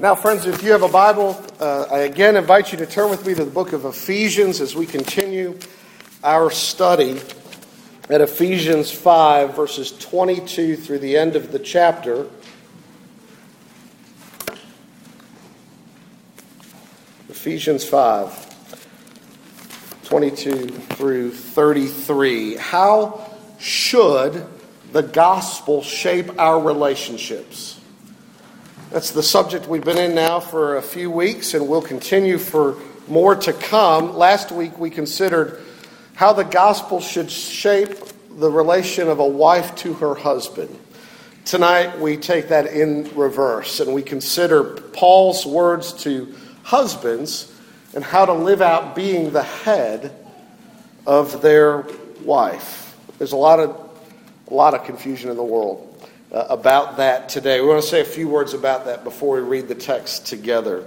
Now, friends, if you have a Bible, uh, I again invite you to turn with me to the book of Ephesians as we continue our study at Ephesians 5, verses 22 through the end of the chapter. Ephesians 5, 22 through 33. How should the gospel shape our relationships? That's the subject we've been in now for a few weeks, and we'll continue for more to come. Last week we considered how the gospel should shape the relation of a wife to her husband. Tonight we take that in reverse and we consider Paul's words to husbands and how to live out being the head of their wife. There's a lot of a lot of confusion in the world uh, about that today. We want to say a few words about that before we read the text together.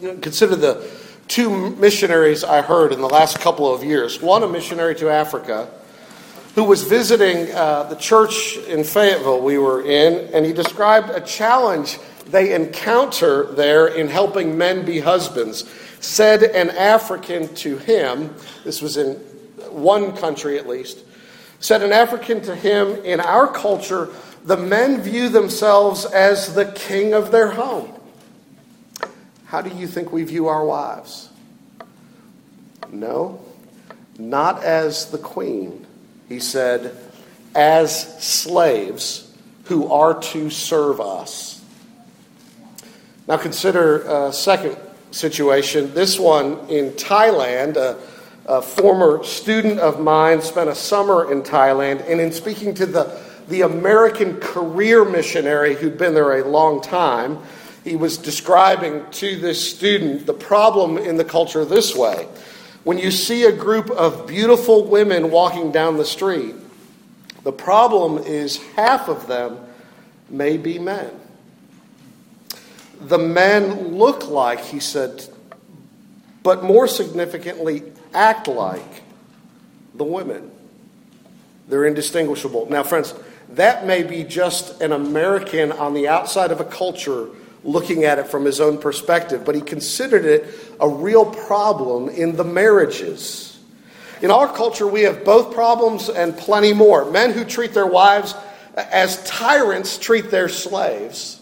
Consider the two missionaries I heard in the last couple of years. One, a missionary to Africa, who was visiting uh, the church in Fayetteville we were in, and he described a challenge they encounter there in helping men be husbands. Said an African to him, this was in one country at least, said an African to him, in our culture, the men view themselves as the king of their home. How do you think we view our wives? No, not as the queen. He said, as slaves who are to serve us. Now consider a second situation. This one in Thailand. A, a former student of mine spent a summer in Thailand, and in speaking to the the American career missionary who'd been there a long time. He was describing to this student the problem in the culture this way. When you see a group of beautiful women walking down the street, the problem is half of them may be men. The men look like, he said, but more significantly, act like the women. They're indistinguishable. Now, friends, that may be just an American on the outside of a culture looking at it from his own perspective, but he considered it a real problem in the marriages. In our culture, we have both problems and plenty more. Men who treat their wives as tyrants treat their slaves,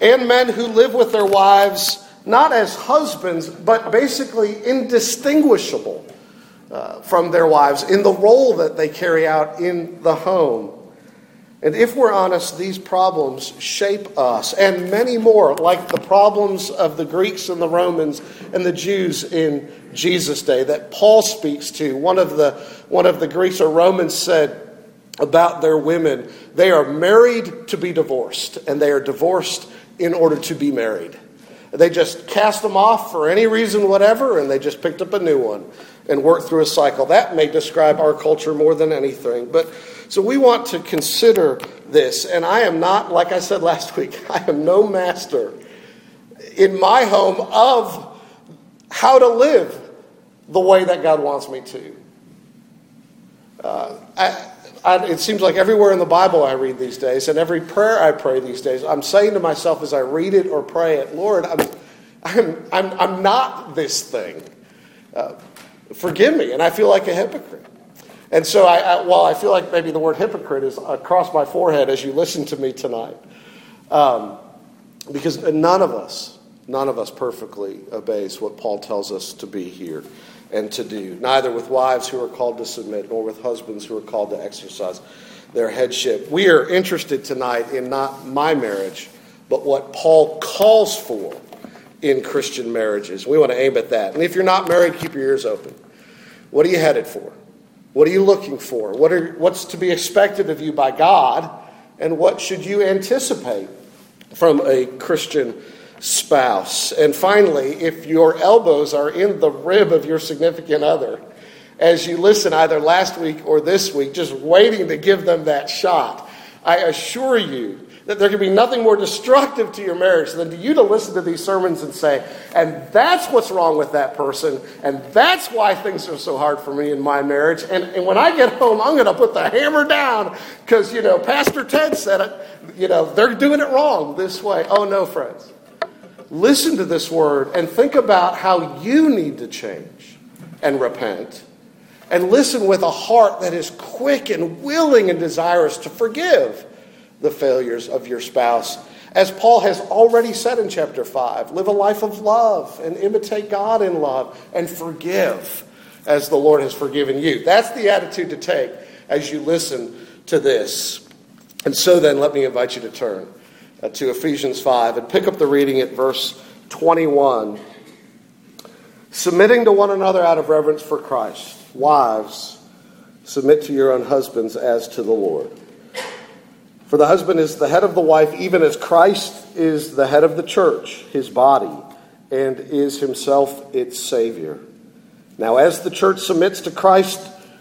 and men who live with their wives not as husbands, but basically indistinguishable uh, from their wives in the role that they carry out in the home. And if we're honest, these problems shape us, and many more, like the problems of the Greeks and the Romans and the Jews in Jesus' day that Paul speaks to. One of the, one of the Greeks or Romans said about their women, they are married to be divorced, and they are divorced in order to be married. They just cast them off for any reason, whatever, and they just picked up a new one and worked through a cycle. That may describe our culture more than anything. But so we want to consider this. And I am not, like I said last week, I am no master in my home of how to live the way that God wants me to. Uh, I, I, it seems like everywhere in the Bible I read these days, and every prayer I pray these days, I'm saying to myself as I read it or pray it, Lord, I'm, I'm, I'm, I'm not this thing. Uh, forgive me. And I feel like a hypocrite. And so, I, I, while I feel like maybe the word hypocrite is across my forehead as you listen to me tonight, um, because none of us, none of us perfectly obeys what Paul tells us to be here and to do, neither with wives who are called to submit, nor with husbands who are called to exercise their headship. We are interested tonight in not my marriage, but what Paul calls for in Christian marriages. We want to aim at that. And if you're not married, keep your ears open. What are you headed for? What are you looking for? What are, what's to be expected of you by God? And what should you anticipate from a Christian spouse? And finally, if your elbows are in the rib of your significant other, as you listen either last week or this week, just waiting to give them that shot, I assure you that there can be nothing more destructive to your marriage than to you to listen to these sermons and say, and that's what's wrong with that person, and that's why things are so hard for me in my marriage. And, and when I get home, I'm going to put the hammer down because, you know, Pastor Ted said it. You know, they're doing it wrong this way. Oh, no, friends. Listen to this word and think about how you need to change and repent. And listen with a heart that is quick and willing and desirous to forgive the failures of your spouse. As Paul has already said in chapter 5, live a life of love and imitate God in love and forgive as the Lord has forgiven you. That's the attitude to take as you listen to this. And so then, let me invite you to turn Uh, to Ephesians 5 and pick up the reading at verse 21. Submitting to one another out of reverence for Christ. Wives, submit to your own husbands as to the Lord. For the husband is the head of the wife, even as Christ is the head of the church, his body, and is himself its Savior. Now, as the church submits to Christ,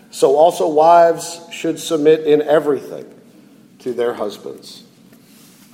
so also wives should submit in everything to their husbands.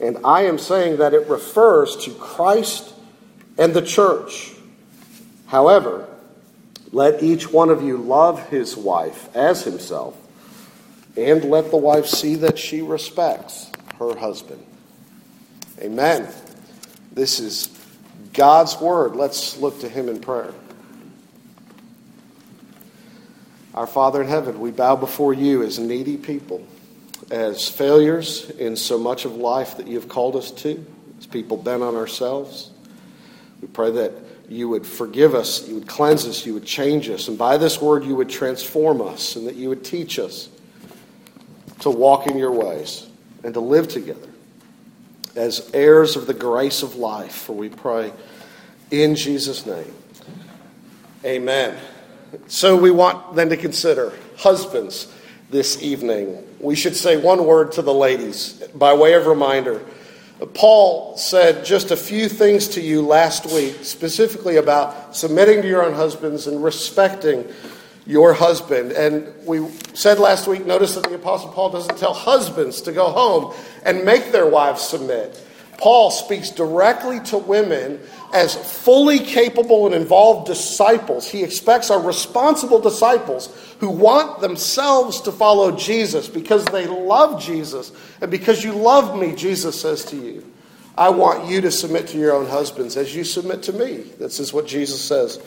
and I am saying that it refers to Christ and the church. However, let each one of you love his wife as himself and let the wife see that she respects her husband. Amen. This is God's word. Let's look to him in prayer. Our Father in heaven, we bow before you as needy people, as failures in so much of life that you've called us to, as people bent on ourselves. We pray that you would forgive us, you would cleanse us, you would change us, and by this word you would transform us, and that you would teach us to walk in your ways and to live together as heirs of the grace of life. For we pray in Jesus' name. Amen. So we want then to consider husbands this evening. We should say one word to the ladies by way of reminder. Paul said just a few things to you last week, specifically about submitting to your own husbands and respecting your husband. And we said last week, notice that the Apostle Paul doesn't tell husbands to go home and make their wives submit. Paul speaks directly to women as fully capable and involved disciples. He expects our responsible disciples who want themselves to follow Jesus because they love Jesus. And because you love me, Jesus says to you, I want you to submit to your own husbands as you submit to me. This is what Jesus says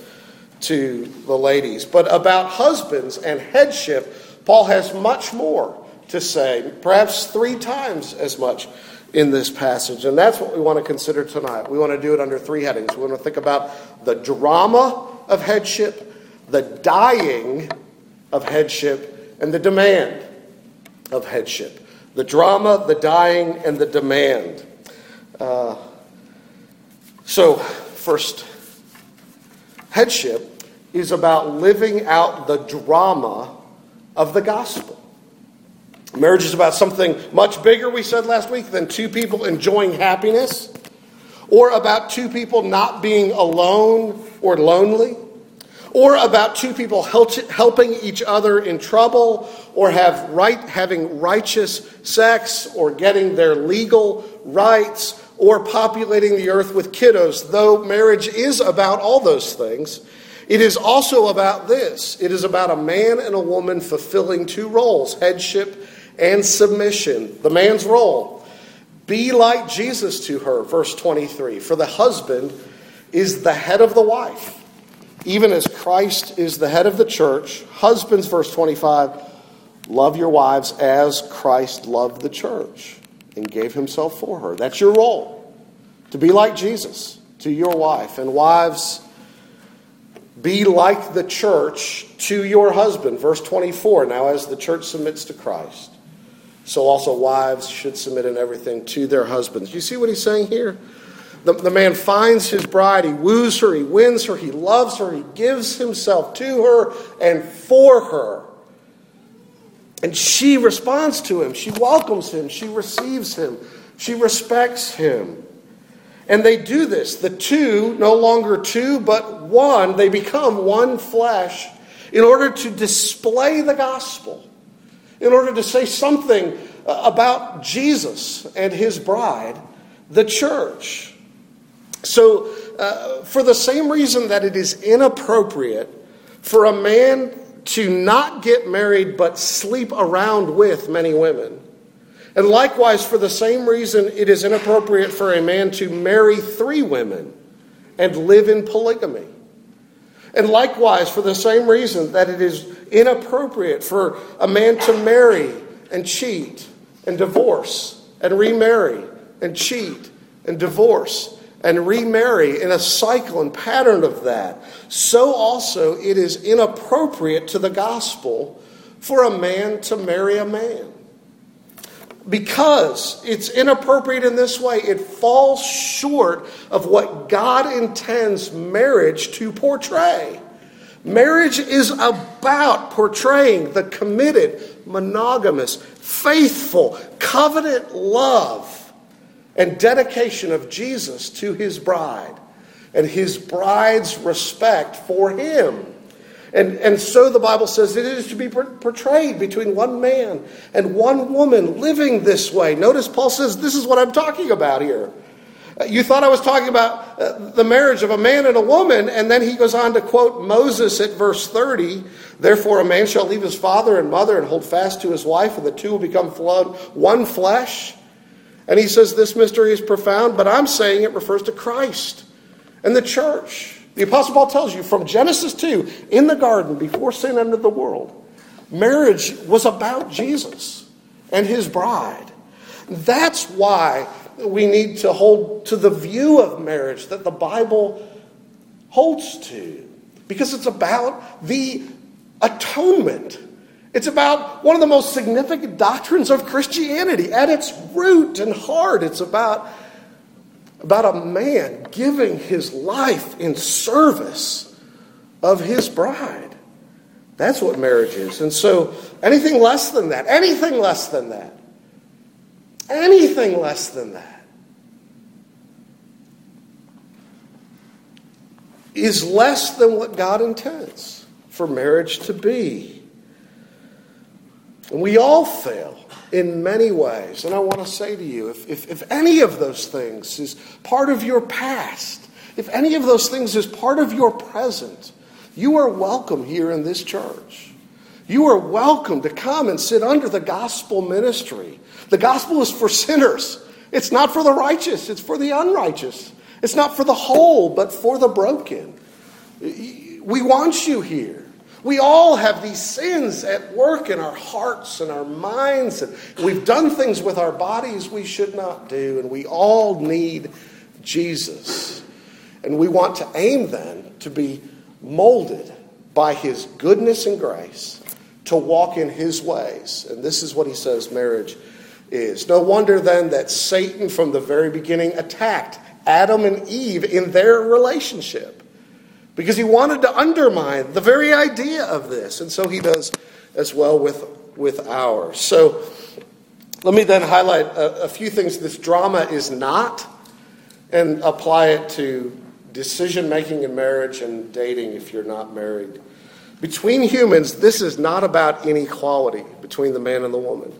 to the ladies. But about husbands and headship, Paul has much more to say, perhaps three times as much in this passage. And that's what we want to consider tonight. We want to do it under three headings. We want to think about the drama of headship, the dying of headship, and the demand of headship. The drama, the dying, and the demand. Uh, so, first, Headship is about living out the drama of the gospel. Marriage is about something much bigger, we said last week, than two people enjoying happiness, or about two people not being alone or lonely, or about two people helping each other in trouble, or have right, having righteous sex, or getting their legal rights, or populating the earth with kiddos, though marriage is about all those things, it is also about this. It is about a man and a woman fulfilling two roles headship and submission. The man's role Be like Jesus to her, verse 23. For the husband is the head of the wife, even as Christ is the head of the church. Husbands, verse 25, love your wives as Christ loved the church and gave himself for her. That's your role, to be like Jesus to your wife. And wives, be like the church to your husband. Verse 24. Now, as the church submits to Christ, so also wives should submit in everything to their husbands. You see what he's saying here? The, the man finds his bride, he woos her, he wins her, he loves her, he gives himself to her and for her. And she responds to him. She welcomes him. She receives him. She respects him. And they do this. The two, no longer two, but one, they become one flesh in order to display the gospel, in order to say something uh, about Jesus and his bride, the church. So, uh, for the same reason that it is inappropriate for a man to not get married but sleep around with many women, and likewise, for the same reason, it is inappropriate for a man to marry three women and live in polygamy. And likewise, for the same reason that it is inappropriate for a man to marry and cheat and divorce and remarry and cheat and divorce and remarry in a cycle and pattern of that, so also it is inappropriate to the gospel for a man to marry a man because it's inappropriate in this way, it falls short of what God intends marriage to portray. Marriage is about portraying the committed, monogamous, faithful, covenant love and dedication of Jesus to his bride and his bride's respect for him. And, and so the Bible says it is to be portrayed between one man and one woman living this way. Notice Paul says, This is what I'm talking about here. Uh, you thought I was talking about uh, the marriage of a man and a woman, and then he goes on to quote Moses at verse 30 Therefore, a man shall leave his father and mother and hold fast to his wife, and the two will become one flesh. And he says this mystery is profound, but I'm saying it refers to Christ and the church. The Apostle Paul tells you from Genesis 2, in the garden, before sin entered the world, marriage was about Jesus and his bride. That's why we need to hold to the view of marriage that the Bible holds to, because it's about the atonement. It's about one of the most significant doctrines of Christianity. At its root and heart, it's about about a man giving his life in service of his bride. That's what marriage is. And so anything less than that, anything less than that, anything less than that is less than what God intends for marriage to be. And we all fail in many ways. And I want to say to you if, if, if, any of those things is part of your past, if any of those things is part of your present, you are welcome here in this church. You are welcome to come and sit under the gospel ministry. The gospel is for sinners, it's not for the righteous, it's for the unrighteous. It's not for the whole, but for the broken. We want you here. We all have these sins at work in our hearts and our minds, and we've done things with our bodies we should not do, and we all need Jesus. And we want to aim then to be molded by his goodness and grace to walk in his ways. And this is what he says marriage is. No wonder then that Satan from the very beginning attacked Adam and Eve in their relationship because he wanted to undermine the very idea of this. And so he does as well with, with ours. So let me then highlight a, a few things this drama is not and apply it to decision making in marriage and dating if you're not married. Between humans, this is not about inequality between the man and the woman.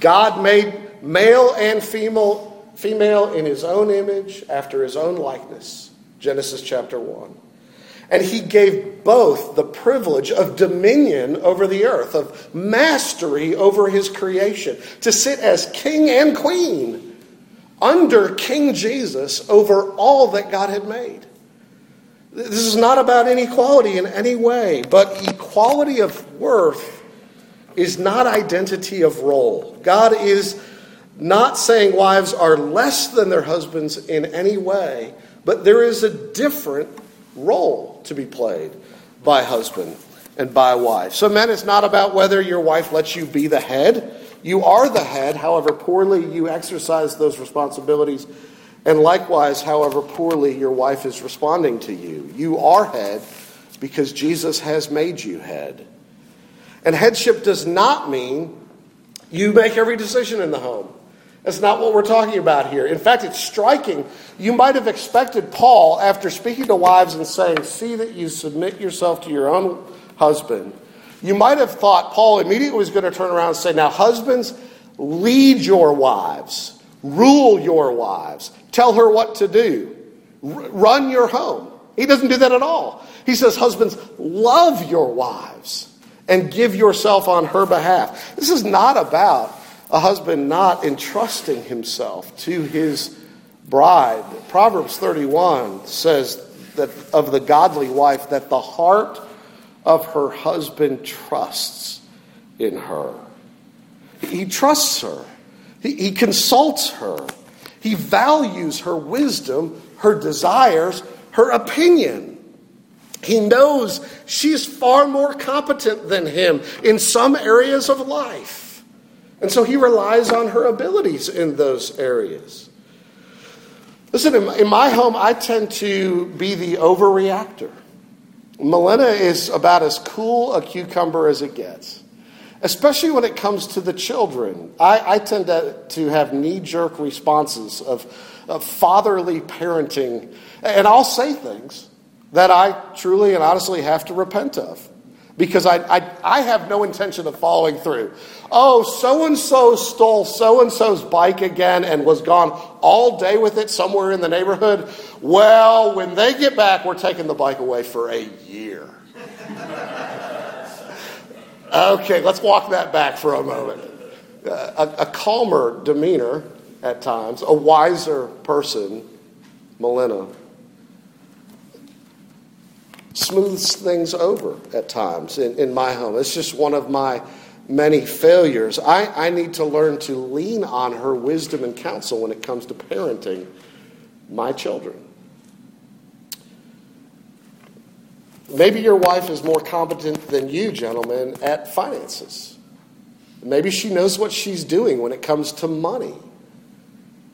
God made male and female, female in his own image after his own likeness. Genesis chapter 1. And he gave both the privilege of dominion over the earth, of mastery over his creation, to sit as king and queen under King Jesus over all that God had made. This is not about inequality in any way, but equality of worth is not identity of role. God is not saying wives are less than their husbands in any way, but there is a different role to be played by husband and by wife. So, men, it's not about whether your wife lets you be the head. You are the head, however poorly you exercise those responsibilities, and likewise, however poorly your wife is responding to you. You are head because Jesus has made you head. And headship does not mean you make every decision in the home. That's not what we're talking about here. In fact, it's striking. You might have expected Paul, after speaking to wives and saying, See that you submit yourself to your own husband, you might have thought Paul immediately was going to turn around and say, Now, husbands, lead your wives, rule your wives, tell her what to do, run your home. He doesn't do that at all. He says, Husbands, love your wives and give yourself on her behalf. This is not about a husband not entrusting himself to his bride. Proverbs 31 says that of the godly wife that the heart of her husband trusts in her. He trusts her. He, he consults her. He values her wisdom, her desires, her opinion. He knows she's far more competent than him in some areas of life. And so he relies on her abilities in those areas. Listen, in my home, I tend to be the overreactor. Melina is about as cool a cucumber as it gets, especially when it comes to the children. I, I tend to, to have knee jerk responses of, of fatherly parenting, and I'll say things that I truly and honestly have to repent of because I, I, I have no intention of following through. Oh, so and so stole so and so's bike again and was gone all day with it somewhere in the neighborhood. Well, when they get back, we're taking the bike away for a year. okay, let's walk that back for a moment. Uh, a, a calmer demeanor at times, a wiser person, Melina smooths things over at times in, in my home. It's just one of my many failures. I, I need to learn to lean on her wisdom and counsel when it comes to parenting my children. Maybe your wife is more competent than you, gentlemen, at finances. Maybe she knows what she's doing when it comes to money.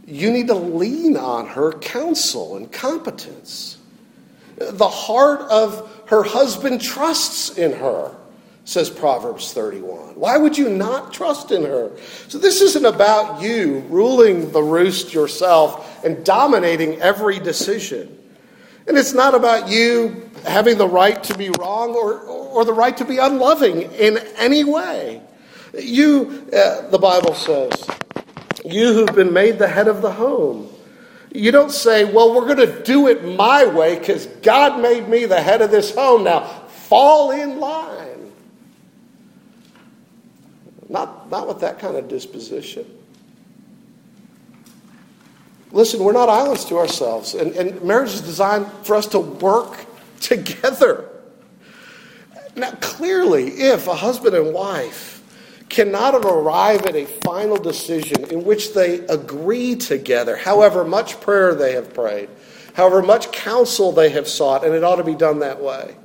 You need to lean on her counsel and competence. The heart of her husband trusts in her, says Proverbs 31. Why would you not trust in her? So, this isn't about you ruling the roost yourself and dominating every decision. And it's not about you having the right to be wrong or, or the right to be unloving in any way. You, uh, the Bible says, you who've been made the head of the home, you don't say, well, we're going to do it my way because God made me the head of this home. Now, fall in line. Not, not with that kind of disposition. Listen, we're not islands to ourselves, and, and marriage is designed for us to work together. Now, clearly, if a husband and wife cannot arrive at a final decision in which they agree together, however much prayer they have prayed, however much counsel they have sought, and it ought to be done that way.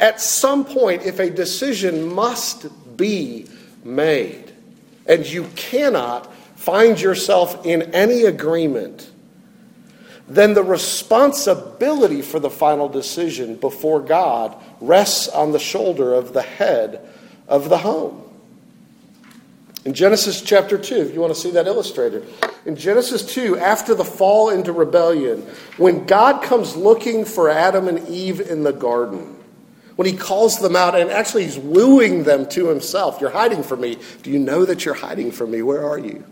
At some point, if a decision must be made, and you cannot find yourself in any agreement, then the responsibility for the final decision before God rests on the shoulder of the head of the home. In Genesis chapter 2, if you want to see that illustrated, in Genesis 2, after the fall into rebellion, when God comes looking for Adam and Eve in the garden, when he calls them out and actually he's wooing them to himself, You're hiding from me. Do you know that you're hiding from me? Where are you?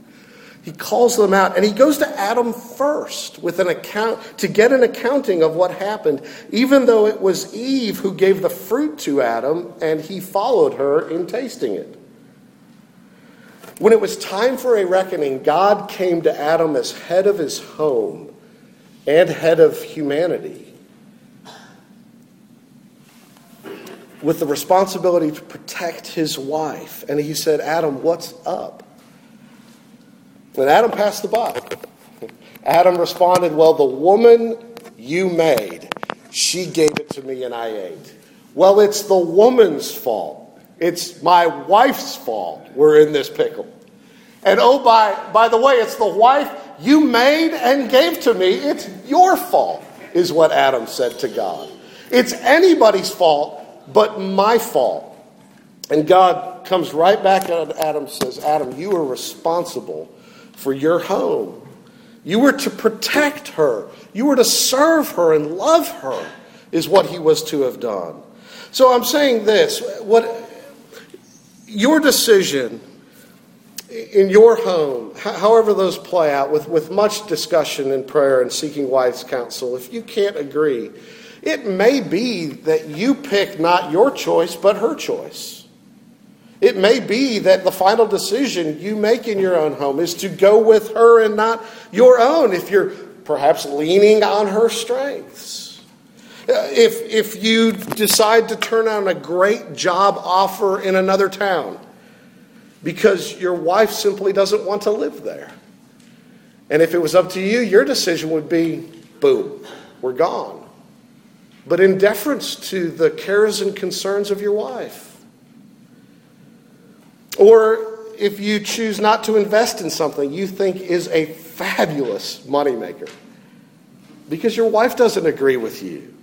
He calls them out and he goes to Adam first with an account to get an accounting of what happened, even though it was Eve who gave the fruit to Adam and he followed her in tasting it. When it was time for a reckoning, God came to Adam as head of his home and head of humanity with the responsibility to protect his wife. And he said, Adam, what's up? And Adam passed the buck. Adam responded, Well, the woman you made, she gave it to me and I ate. Well, it's the woman's fault. It's my wife's fault we're in this pickle. And oh, by, by the way, it's the wife you made and gave to me. It's your fault, is what Adam said to God. It's anybody's fault but my fault. And God comes right back at Adam says, Adam, you are responsible for your home. You were to protect her. You were to serve her and love her, is what he was to have done. So I'm saying this what your decision in your home, however those play out, with, with much discussion and prayer and seeking wise counsel, if you can't agree, it may be that you pick not your choice, but her choice. It may be that the final decision you make in your own home is to go with her and not your own, if you're perhaps leaning on her strengths. If, if you decide to turn on a great job offer in another town because your wife simply doesn't want to live there. And if it was up to you, your decision would be boom, we're gone. But in deference to the cares and concerns of your wife. Or if you choose not to invest in something you think is a fabulous moneymaker because your wife doesn't agree with you.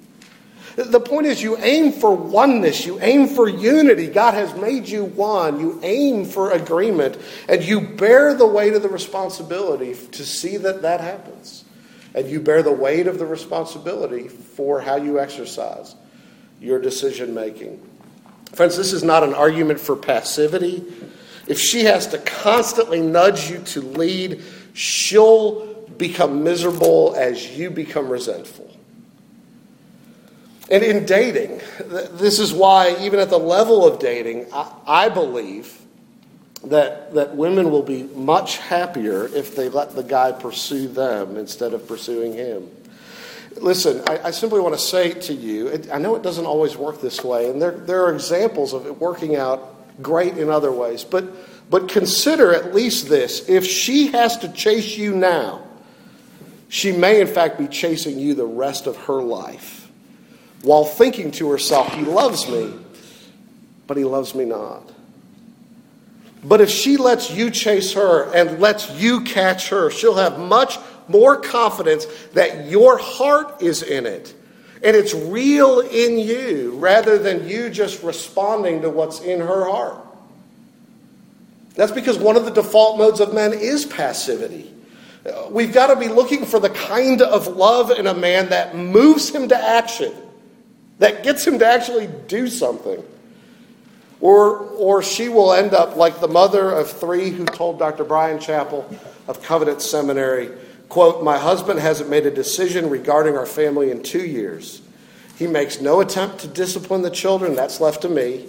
The point is, you aim for oneness, you aim for unity. God has made you one. You aim for agreement, and you bear the weight of the responsibility to see that that happens. And you bear the weight of the responsibility for how you exercise your decision making. Friends, this is not an argument for passivity. If she has to constantly nudge you to lead, she'll become miserable as you become resentful. And in dating, this is why, even at the level of dating, I, believe that, that women will be much happier if they let the guy pursue them instead of pursuing him. Listen, I, I, simply want to say to you, it, I know it doesn't always work this way, and there, there are examples of it working out great in other ways, but, but consider at least this. If she has to chase you now, she may in fact be chasing you the rest of her life while thinking to herself, He loves me, but He loves me not. But if she lets you chase her and lets you catch her, she'll have much more confidence that your heart is in it and it's real in you rather than you just responding to what's in her heart. That's because one of the default modes of men is passivity. We've got to be looking for the kind of love in a man that moves him to action, that gets him to actually do something. Or, or she will end up like the mother of three who told Dr. Bryan Chapell of Covenant Seminary, quote, My husband hasn't made a decision regarding our family in two years. He makes no attempt to discipline the children, that's left to me.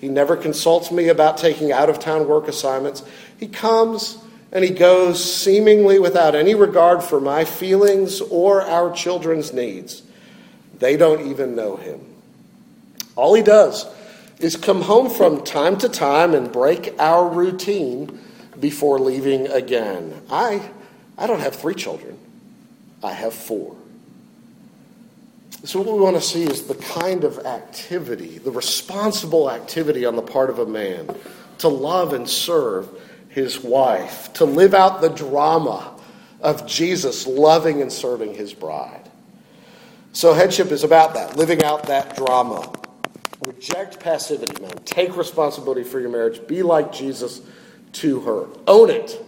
He never consults me about taking out of town work assignments. He comes and he goes seemingly without any regard for my feelings or our children's needs. They don't even know him. All he does is come home from time to time and break our routine before leaving again. I, I don't have three children, I have four. So, what we want to see is the kind of activity, the responsible activity on the part of a man to love and serve his wife, to live out the drama of Jesus loving and serving his bride. So, headship is about that, living out that drama. Reject passivity, man. Take responsibility for your marriage. Be like Jesus to her. Own it.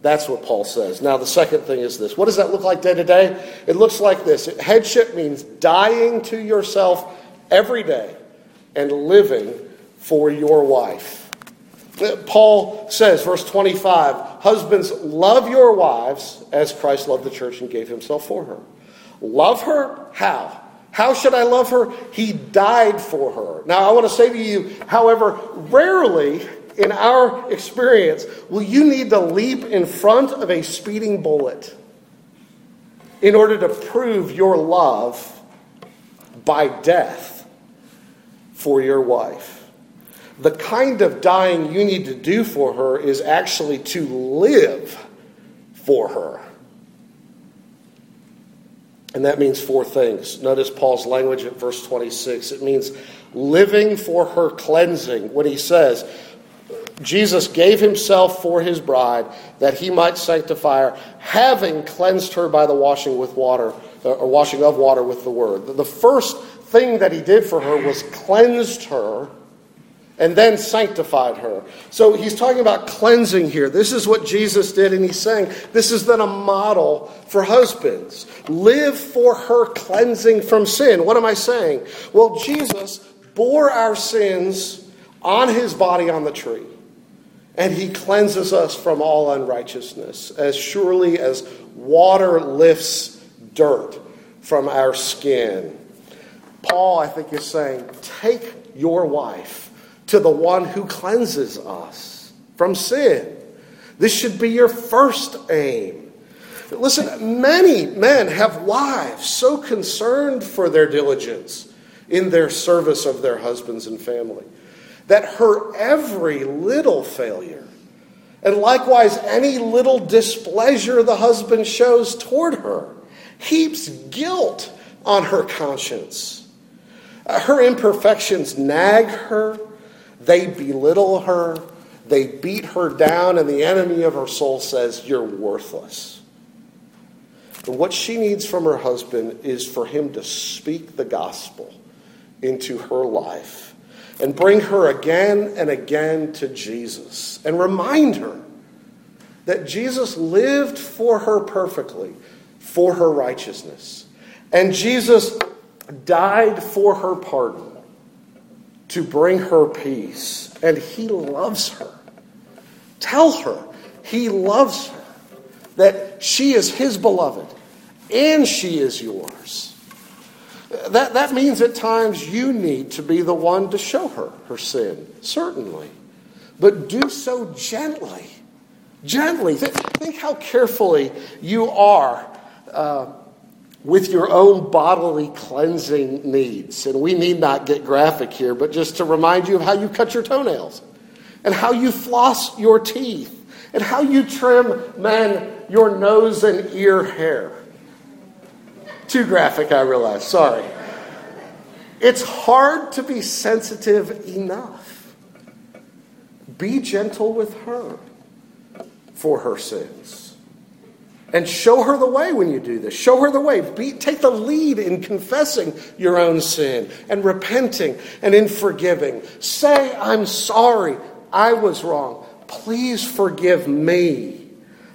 That's what Paul says. Now, the second thing is this. What does that look like day to day? It looks like this headship means dying to yourself every day and living for your wife. Paul says, verse 25, Husbands, love your wives as Christ loved the church and gave himself for her. Love her? How? How should I love her? He died for her. Now, I want to say to you, however, rarely in our experience, will you need to leap in front of a speeding bullet in order to prove your love by death for your wife? The kind of dying you need to do for her is actually to live for her. And that means four things. Notice Paul's language at verse 26. It means living for her cleansing when he says, Jesus gave himself for his bride that he might sanctify her, having cleansed her by the washing with water, uh, or washing of water with the word. The first thing that he did for her was cleansed her and then sanctified her. So he's talking about cleansing here. This is what Jesus did, and he's saying this is then a model for husbands. Live for her cleansing from sin. What am I saying? Well, Jesus bore our sins on his body on the tree, and he cleanses us from all unrighteousness as surely as water lifts dirt from our skin. Paul, I think, is saying, take your wife to the one who cleanses us from sin. This should be your first aim. Listen, many men have wives so concerned for their diligence in their service of their husbands and family that her every little failure, and likewise any little displeasure the husband shows toward her, heaps guilt on her conscience. Her imperfections nag her they belittle her, they beat her down, and the enemy of her soul says, You're worthless. And what she needs from her husband is for him to speak the gospel into her life and bring her again and again to Jesus and remind her that Jesus lived for her perfectly, for her righteousness. And Jesus died for her pardon to bring her peace. And he loves her. Tell her he loves her, that she is his beloved and she is yours. That, that means at times you need to be the one to show her her sin, certainly. But do so gently. Gently. Think, think how carefully you are. Uh, with your own bodily cleansing needs. And we need not get graphic here, but just to remind you of how you cut your toenails and how you floss your teeth and how you trim, man, your nose and ear hair. Too graphic, I realize. Sorry. It's hard to be sensitive enough. Be gentle with her for her sins. And show her the way when you do this. Show her the way. Be, take the lead in confessing your own sin and repenting and in forgiving. Say, I'm sorry. I was wrong. Please forgive me.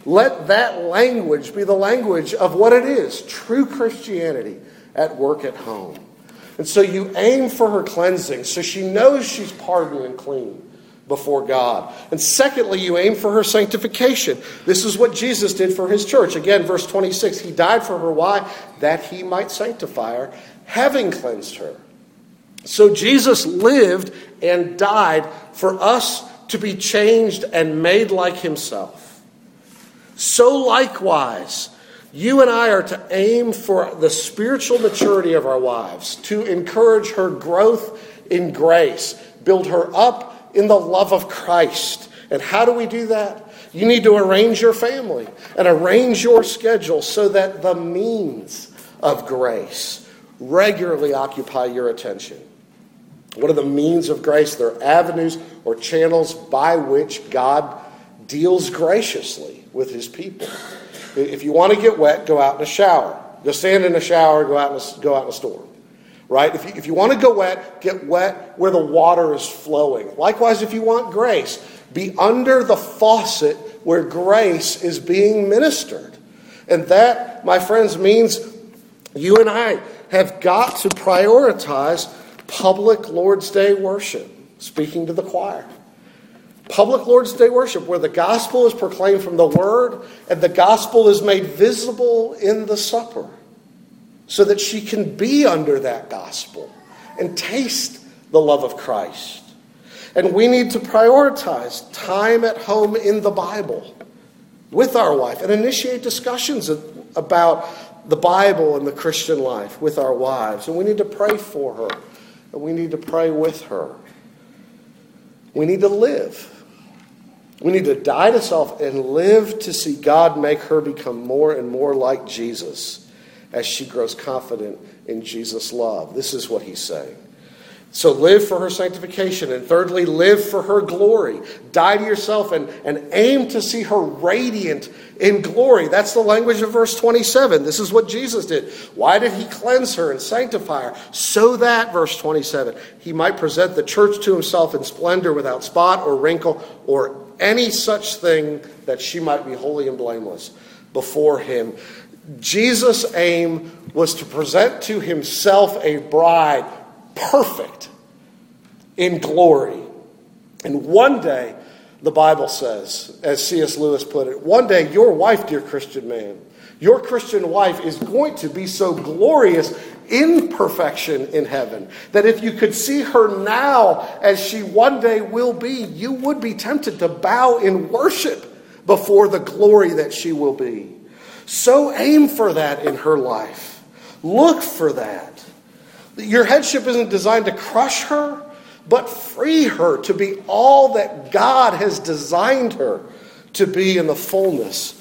Let that language be the language of what it is true Christianity at work at home. And so you aim for her cleansing so she knows she's pardoned and clean before God. And secondly, you aim for her sanctification. This is what Jesus did for his church. Again, verse 26 He died for her. Why? That he might sanctify her, having cleansed her. So Jesus lived and died for us to be changed and made like himself. So likewise, you and I are to aim for the spiritual maturity of our wives, to encourage her growth in grace, build her up in the love of Christ. And how do we do that? You need to arrange your family and arrange your schedule so that the means of grace regularly occupy your attention. What are the means of grace? They're avenues or channels by which God deals graciously with his people. If you want to get wet, go out in a shower. Go stand in a shower, go out in a, go out in a storm right? If you, if you want to go wet, get wet where the water is flowing. Likewise, if you want grace, be under the faucet where grace is being ministered. And that, my friends, means you and I have got to prioritize public Lord's Day worship, speaking to the choir. Public Lord's Day worship, where the gospel is proclaimed from the word and the gospel is made visible in the supper so that she can be under that gospel and taste the love of Christ. And we need to prioritize time at home in the Bible with our wife and initiate discussions about the Bible and the Christian life with our wives. And we need to pray for her, and we need to pray with her. We need to live. We need to die to self and live to see God make her become more and more like Jesus as she grows confident in Jesus' love. This is what he's saying. So live for her sanctification. And thirdly, live for her glory. Die to yourself and, and aim to see her radiant in glory. That's the language of verse 27. This is what Jesus did. Why did he cleanse her and sanctify her? So that, verse 27, he might present the church to himself in splendor without spot or wrinkle or any such thing that she might be holy and blameless before him. Jesus' aim was to present to himself a bride perfect in glory. And one day, the Bible says, as C.S. Lewis put it, one day your wife, dear Christian man, your Christian wife is going to be so glorious in perfection in heaven that if you could see her now as she one day will be, you would be tempted to bow in worship before the glory that she will be. So aim for that in her life. Look for that. Your headship isn't designed to crush her, but free her to be all that God has designed her to be in the fullness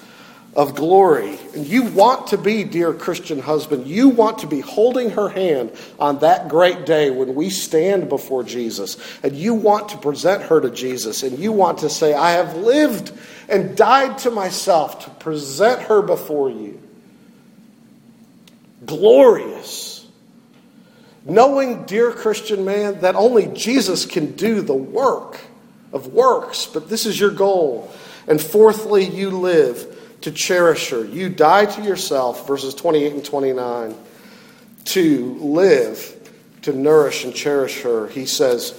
of glory. And you want to be, dear Christian husband, you want to be holding her hand on that great day when we stand before Jesus. And you want to present her to Jesus. And you want to say, I have lived and died to myself to present her before you. Glorious Knowing, dear Christian man, that only Jesus can do the work of works, but this is your goal. And fourthly, you live to cherish her. You die to yourself, verses 28 and 29, to live, to nourish and cherish her. He says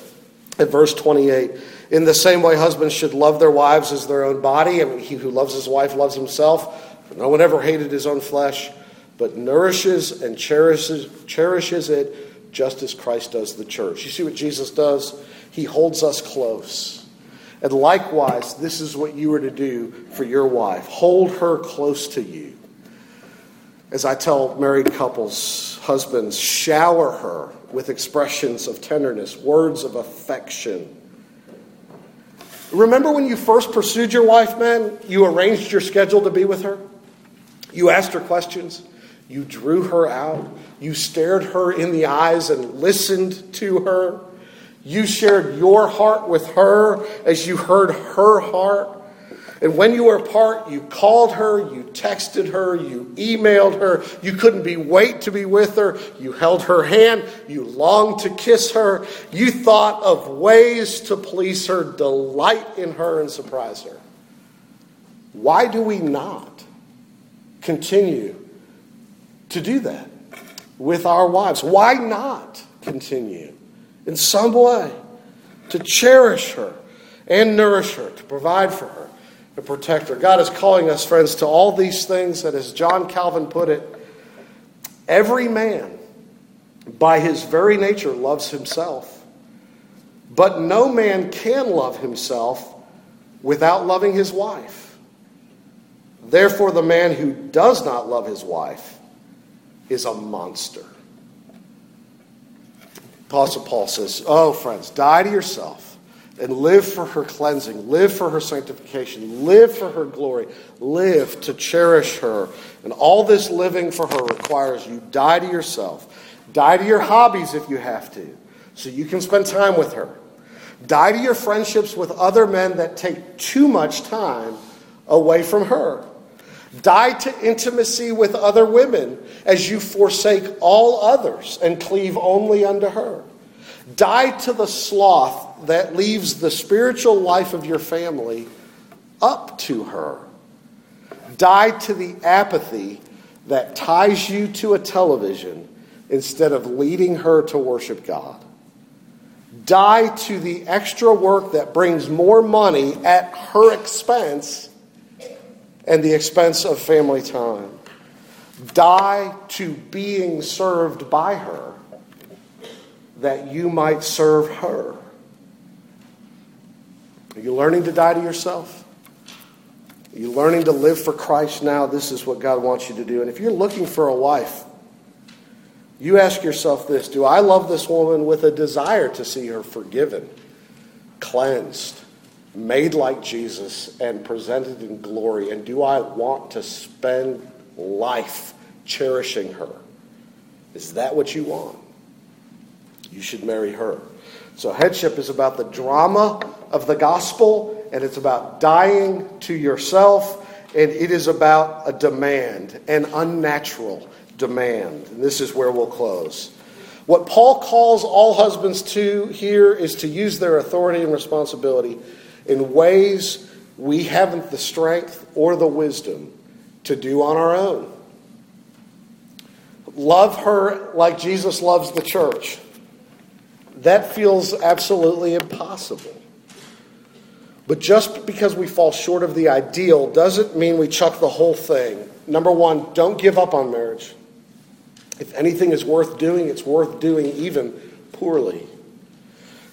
at verse 28, in the same way, husbands should love their wives as their own body. I mean, he who loves his wife loves himself. No one ever hated his own flesh, but nourishes and cherishes, cherishes it just as Christ does the church. You see what Jesus does? He holds us close. And likewise, this is what you are to do for your wife hold her close to you. As I tell married couples, husbands, shower her with expressions of tenderness, words of affection. Remember when you first pursued your wife, man? You arranged your schedule to be with her? You asked her questions? You drew her out. You stared her in the eyes and listened to her. You shared your heart with her as you heard her heart. And when you were apart, you called her, you texted her, you emailed her. You couldn't be wait to be with her. You held her hand, you longed to kiss her. You thought of ways to please her, delight in her, and surprise her. Why do we not continue to do that with our wives. Why not continue in some way to cherish her and nourish her, to provide for her, to protect her? God is calling us, friends, to all these things that, as John Calvin put it, every man by his very nature loves himself. But no man can love himself without loving his wife. Therefore, the man who does not love his wife is a monster. Apostle Paul says, Oh, friends, die to yourself and live for her cleansing, live for her sanctification, live for her glory, live to cherish her. And all this living for her requires you die to yourself, die to your hobbies if you have to, so you can spend time with her. Die to your friendships with other men that take too much time away from her. Die to intimacy with other women as you forsake all others and cleave only unto her. Die to the sloth that leaves the spiritual life of your family up to her. Die to the apathy that ties you to a television instead of leading her to worship God. Die to the extra work that brings more money at her expense and the expense of family time. Die to being served by her that you might serve her. Are you learning to die to yourself? Are you learning to live for Christ now? This is what God wants you to do. And if you're looking for a wife, you ask yourself this Do I love this woman with a desire to see her forgiven, cleansed, made like Jesus, and presented in glory? And do I want to spend life cherishing her? Is that what you want? You should marry her. So, headship is about the drama of the gospel, and it's about dying to yourself, and it is about a demand, an unnatural demand. And this is where we'll close. What Paul calls all husbands to here is to use their authority and responsibility in ways we haven't the strength or the wisdom to do on our own. Love her like Jesus loves the church. That feels absolutely impossible. But just because we fall short of the ideal doesn't mean we chuck the whole thing. Number one, don't give up on marriage. If anything is worth doing, it's worth doing even poorly.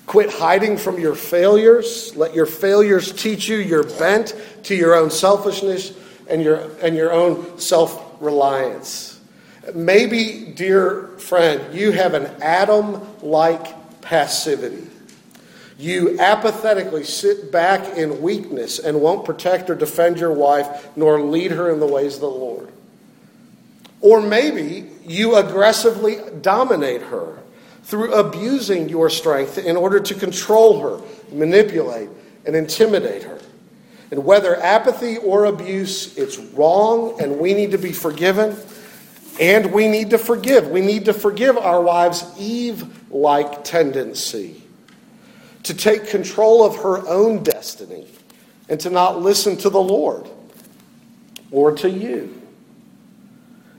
Quit hiding from your failures. Let your failures teach you your bent to your own selfishness and your, and your own self reliance. Maybe, dear friend, you have an Adam like passivity. You apathetically sit back in weakness and won't protect or defend your wife nor lead her in the ways of the Lord. Or maybe you aggressively dominate her through abusing your strength in order to control her, manipulate, and intimidate her. And whether apathy or abuse, it's wrong and we need to be forgiven. And we need to forgive. We need to forgive our wives' Eve like tendency to take control of her own destiny and to not listen to the Lord or to you.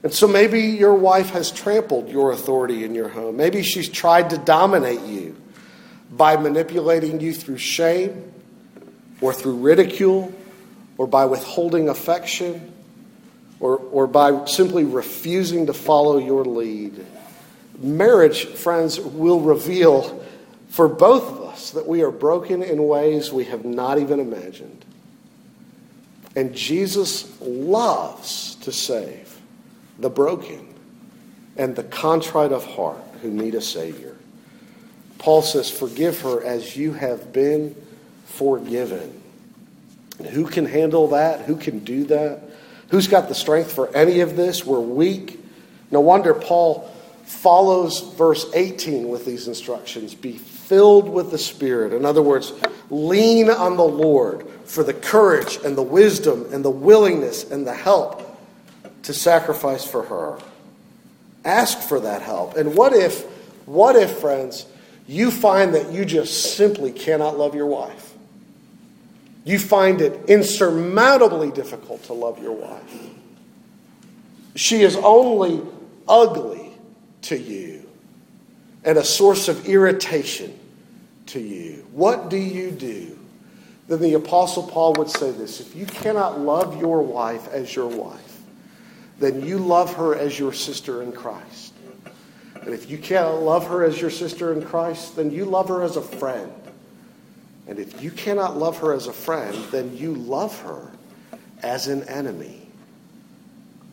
And so maybe your wife has trampled your authority in your home. Maybe she's tried to dominate you by manipulating you through shame or through ridicule or by withholding affection or, or by simply refusing to follow your lead. Marriage, friends, will reveal for both of us that we are broken in ways we have not even imagined. And Jesus loves to save the broken, and the contrite of heart who need a Savior. Paul says, Forgive her as you have been forgiven. And who can handle that? Who can do that? Who's got the strength for any of this? We're weak. No wonder Paul follows verse 18 with these instructions be filled with the Spirit. In other words, lean on the Lord for the courage and the wisdom and the willingness and the help to sacrifice for her. Ask for that help. And what if, what if, friends, you find that you just simply cannot love your wife? You find it insurmountably difficult to love your wife. She is only ugly to you and a source of irritation to you. What do you do? Then the Apostle Paul would say this if you cannot love your wife as your wife, then you love her as your sister in Christ. And if you can't love her as your sister in Christ, then you love her as a friend. And if you cannot love her as a friend, then you love her as an enemy.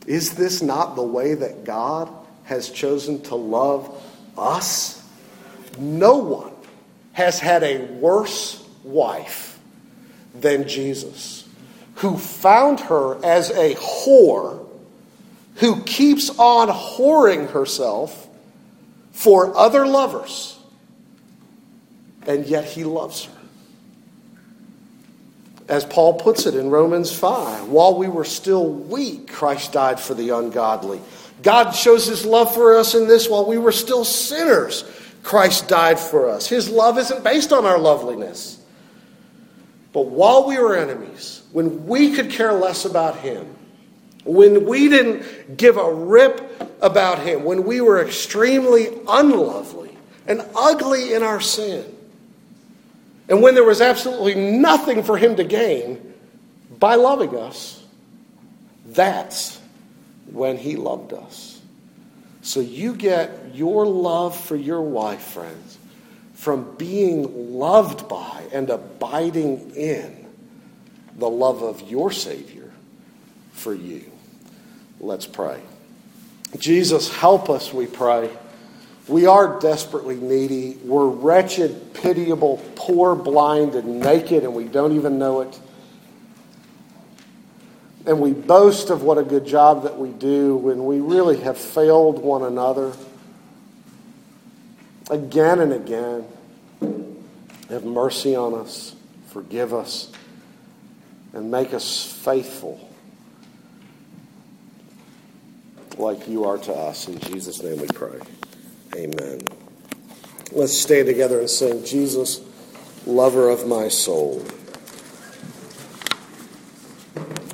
Is this not the way that God has chosen to love us? No one has had a worse wife than Jesus, who found her as a whore who keeps on whoring herself for other lovers, and yet he loves her. As Paul puts it in Romans 5, while we were still weak, Christ died for the ungodly. God shows his love for us in this while we were still sinners, Christ died for us. His love isn't based on our loveliness. But while we were enemies, when we could care less about him, when we didn't give a rip about him, when we were extremely unlovely and ugly in our sin, and when there was absolutely nothing for him to gain by loving us, that's when he loved us. So you get your love for your wife, friends, from being loved by and abiding in the love of your Savior for you. Let's pray. Jesus, help us, we pray. We are desperately needy. We're wretched, pitiable, poor, blind, and naked, and we don't even know it. And we boast of what a good job that we do when we really have failed one another again and again. Have mercy on us, forgive us, and make us faithful like you are to us. In Jesus' name we pray. Amen. Let's stay together and sing, Jesus, lover of my soul.